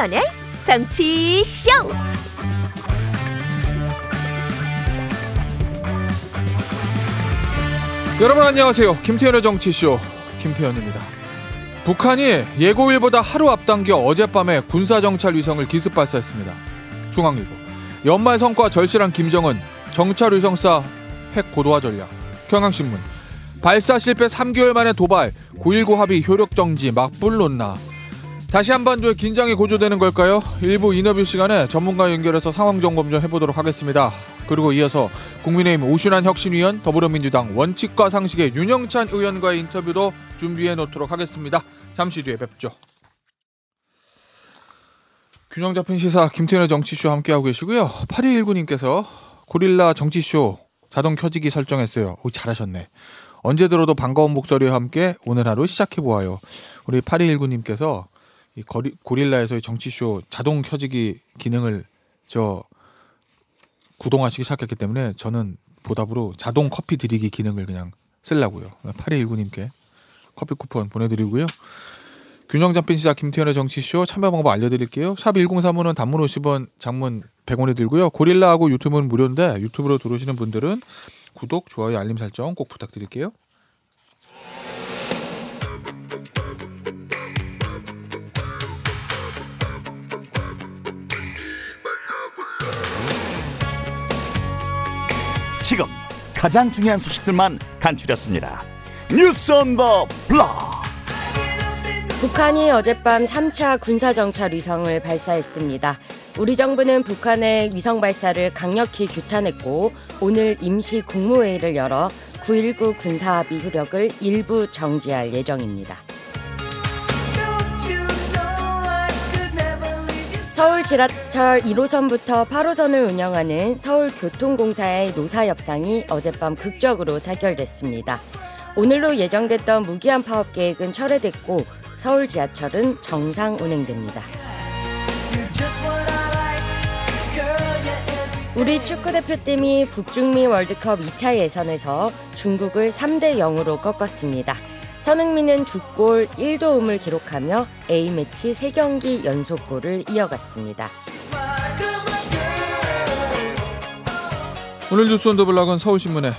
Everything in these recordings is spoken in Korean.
김태현의 정치쇼. 여러분 안녕하세요. 김태현의 정치쇼 김태현입니다. 북한이 예고일보다 하루 앞당겨 어젯밤에 군사정찰 위성을 기습 발사했습니다. 중앙일보. 연말 성과 절실한 김정은 정찰 위성사 핵 고도화 전략. 경향신문. 발사 실패 3개월 만에 도발. 9.19 합의 효력 정지 막불 논나. 다시 한반도에 긴장이 고조되는 걸까요? 일부 인터뷰 시간에 전문가 연결해서 상황 점검 좀 해보도록 하겠습니다. 그리고 이어서 국민의힘 오신환 혁신위원, 더불어민주당 원칙과 상식의 윤영찬 의원과의 인터뷰도 준비해 놓도록 하겠습니다. 잠시 뒤에 뵙죠. 균형 잡힌 시사 김태현의 정치쇼 함께하고 계시고요. 8219님께서 고릴라 정치쇼 자동 켜지기 설정했어요. 오, 잘하셨네. 언제 들어도 반가운 목소리와 함께 오늘 하루 시작해보아요. 우리 8219님께서 이 거리, 고릴라에서의 정치쇼 자동 켜지기 기능을 저 구동하시기 시작했기 때문에 저는 보답으로 자동 커피 드리기 기능을 그냥 쓰려고요. 8219님께 커피 쿠폰 보내드리고요. 균형 잡힌 시작 김태현의 정치쇼 참여 방법 알려드릴게요. 샵 1035는 단문 50원, 장문 100원이 들고요. 고릴라하고 유튜브는 무료인데 유튜브로 들어오시는 분들은 구독, 좋아요, 알림 설정 꼭 부탁드릴게요. 지금 가장 중요한 소식들만 간추렸습니다. 뉴스 온 더 블럭. 북한이 어젯밤 3차 군사정찰 위성을 발사했습니다. 우리 정부는 북한의 위성 발사를 강력히 규탄했고 오늘 임시 국무회의를 열어 9.19 군사합의 효력을 일부 정지할 예정입니다. 서울 지하철 1호선부터 8호선을 운영하는 서울교통공사의 노사 협상이 어젯밤 극적으로 타결됐습니다. 오늘로 예정됐던 무기한 파업 계획은 철회됐고 서울 지하철은 정상 운행됩니다. 우리 축구대표팀이 북중미 월드컵 2차 예선에서 중국을 3대 0으로 꺾었습니다. 선흥민은 두 골 1도움을 기록하며 A매치 3경기 연속골을 이어갔습니다. 오늘 뉴스 온더 블락은 서울신문의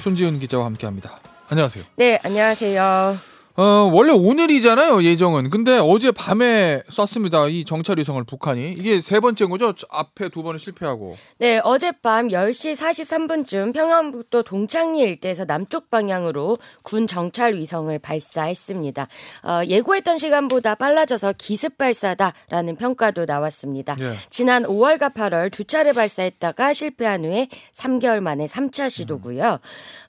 손지은 기자와 함께합니다. 안녕하세요. 네, 안녕하세요. 어, 원래 오늘이잖아요, 예정은. 근데 어제 밤에 쐈습니다. 이 정찰 위성을 북한이. 이게 세 번째인 거죠? 앞에 두 번은 실패하고. 네, 어젯밤 10시 43분쯤 평안북도 동창리 일대에서 남쪽 방향으로 군 정찰 위성을 발사했습니다. 어, 예고했던 시간보다 빨라져서 기습 발사다라는 평가도 나왔습니다. 예. 지난 5월과 8월 두 차례 발사했다가 실패한 후에 3개월 만에 3차 시도고요.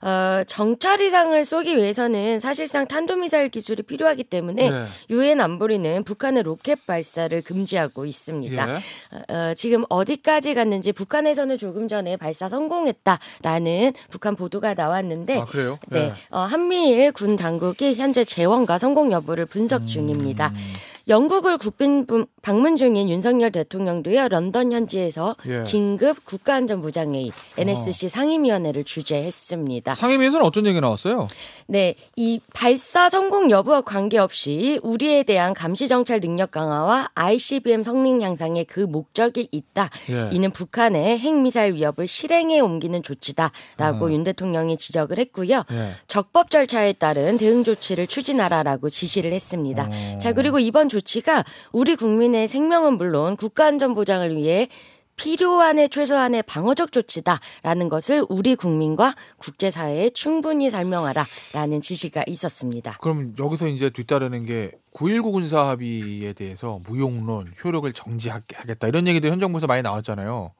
어, 정찰 위성을 쏘기 위해서는 사실상 탄도미사일 기술이 필요하기 때문에 네. 유엔 안보리는 북한의 로켓 발사를 금지하고 있습니다. 예. 어, 지금 어디까지 갔는지 북한에서는 조금 전에 발사 성공했다라는 북한 보도가 나왔는데 아, 그래요? 네, 예. 어, 한미일 군 당국이 현재 재원과 성공 여부를 분석 중입니다. 음. 영국을 국빈 분- 방문 중인 윤석열 대통령도요 런던 현지에서 예. 긴급 국가안전보장회의 NSC 상임위원회를 주재했습니다. 상임위에서는 어떤 얘기 나왔어요? 네, 이 발사 성공 여부와 관계없이 우리에 대한 감시 정찰 능력 강화와 ICBM 성능 향상에 그 목적이 있다. 예. 이는 북한의 핵미사일 위협을 실행에 옮기는 조치다라고 어. 윤 대통령이 지적을 했고요. 예. 적법 절차에 따른 대응 조치를 추진하라라고 지시를 했습니다. 어. 자, 그리고 이번 조치가 우리 국민의 생명은 물론 국가 안전 보장을 위해 필요한의 최소한의 방어적 조치다라는 것을 우리 국민과 국제사회에 충분히 설명하라라는 지시가 있었습니다. 그럼 여기서 이제 뒤따르는 게 9.19 군사 합의에 대해서 무용론, 효력을 정지하겠다 이런 얘기들 현 정부에서 많이 나왔잖아요.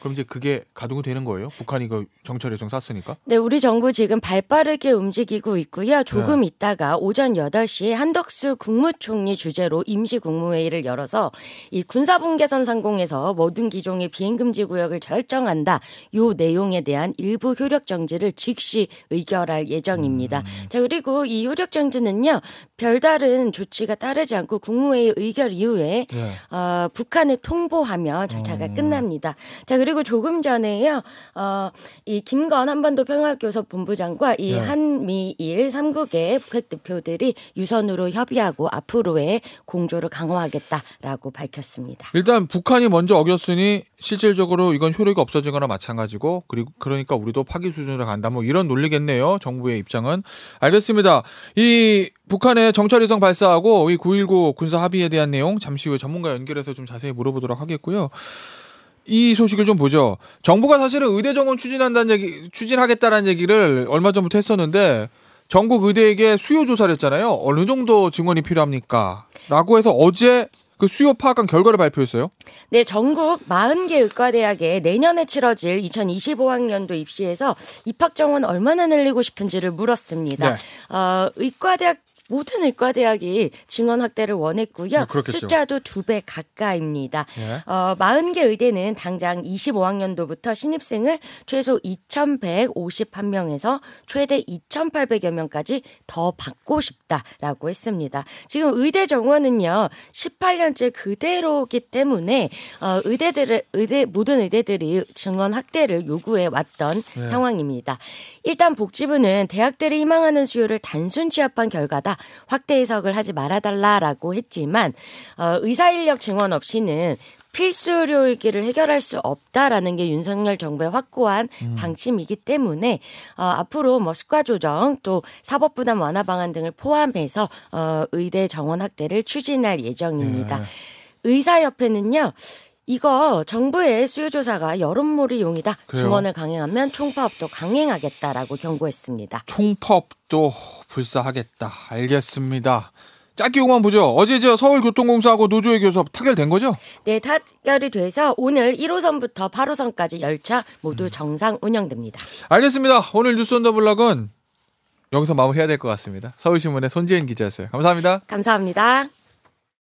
그럼 이제 그게 가동이 되는 거예요? 북한이 그 정찰 예정 쐈으니까? 네, 우리 정부 지금 발빠르게 움직이고 있고요. 네. 조금 있다가 오전 8시에 한덕수 국무총리 주재로 임시 국무회의를 열어서 이 군사분계선 상공에서 모든 기종의 비행금지 구역을 설정한다. 요 내용에 대한 일부 효력 정지를 즉시 의결할 예정입니다. 음. 자, 그리고 이 효력 정지는요. 별다른 조치가 따르지 않고 국무회의 의결 이후에 예. 어, 북한에 통보하면 절차가 음. 끝납니다. 자, 그리고 그리고 조금 전에요. 어, 이 김건 한반도 평화교섭 본부장과 이 네. 한미일 삼국의 북핵 대표들이 유선으로 협의하고 앞으로의 공조를 강화하겠다라고 밝혔습니다. 일단 북한이 먼저 어겼으니 실질적으로 이건 효력이 없어지거나 마찬가지고 그리고 그러니까 우리도 파기 수준으로 간다 뭐 이런 논리겠네요. 정부의 입장은 알겠습니다. 이 북한의 정찰위성 발사하고 이 9.19 군사 합의에 대한 내용 잠시 후에 전문가 연결해서 좀 자세히 물어보도록 하겠고요. 이 소식을 좀 보죠. 정부가 사실은 의대 정원 추진한다는 얘기, 추진하겠다라는 얘기를 얼마 전부터 했었는데 전국 의대에게 수요 조사를 했잖아요. 어느 정도 증원이 필요합니까? 라고 해서 어제 그 수요 파악한 결과를 발표했어요. 네, 전국 40개 의과대학에 내년에 치러질 2025학년도 입시에서 입학 정원 얼마나 늘리고 싶은지를 물었습니다. 네. 어, 의과대학 모든 의과 대학이 증원 확대를 원했고요. 네. 숫자도 두 배 가까이입니다. 예. 어, 40개 의대는 당장 25학년도부터 신입생을 최소 2,151명에서 최대 2,800여 명까지 더 받고 싶다라고 했습니다. 지금 의대 정원은요, 18년째 그대로기 때문에 어, 의대들의 의대 모든 의대들이 증원 확대를 요구해 왔던 네. 상황입니다. 일단 복지부는 대학들이 희망하는 수요를 단순 취합한 결과다. 확대 해석을 하지 말아달라라고 했지만 어, 의사 인력 증원 없이는 필수 의료위기를 해결할 수 없다라는 게 윤석열 정부의 확고한 방침이기 때문에 어, 앞으로 뭐 수가 조정 또 사법 부담 완화 방안 등을 포함해서 어, 의대 정원 확대를 추진할 예정입니다. 예. 의사협회는요. 이거 정부의 수요조사가 여론몰이용이다. 그래요? 증원을 강행하면 총파업도 강행하겠다라고 경고했습니다. 총파업도 불사하겠다. 알겠습니다. 짧게만 보죠. 어제 저 서울교통공사하고 노조의 교섭 타결된 거죠? 네, 타결이 돼서 오늘 1호선부터 8호선까지 열차 모두 정상 운영됩니다. 알겠습니다. 오늘 뉴스 언더 블럭은 여기서 마무리해야 될 것 같습니다. 서울신문의 손지은 기자였어요. 감사합니다. 감사합니다.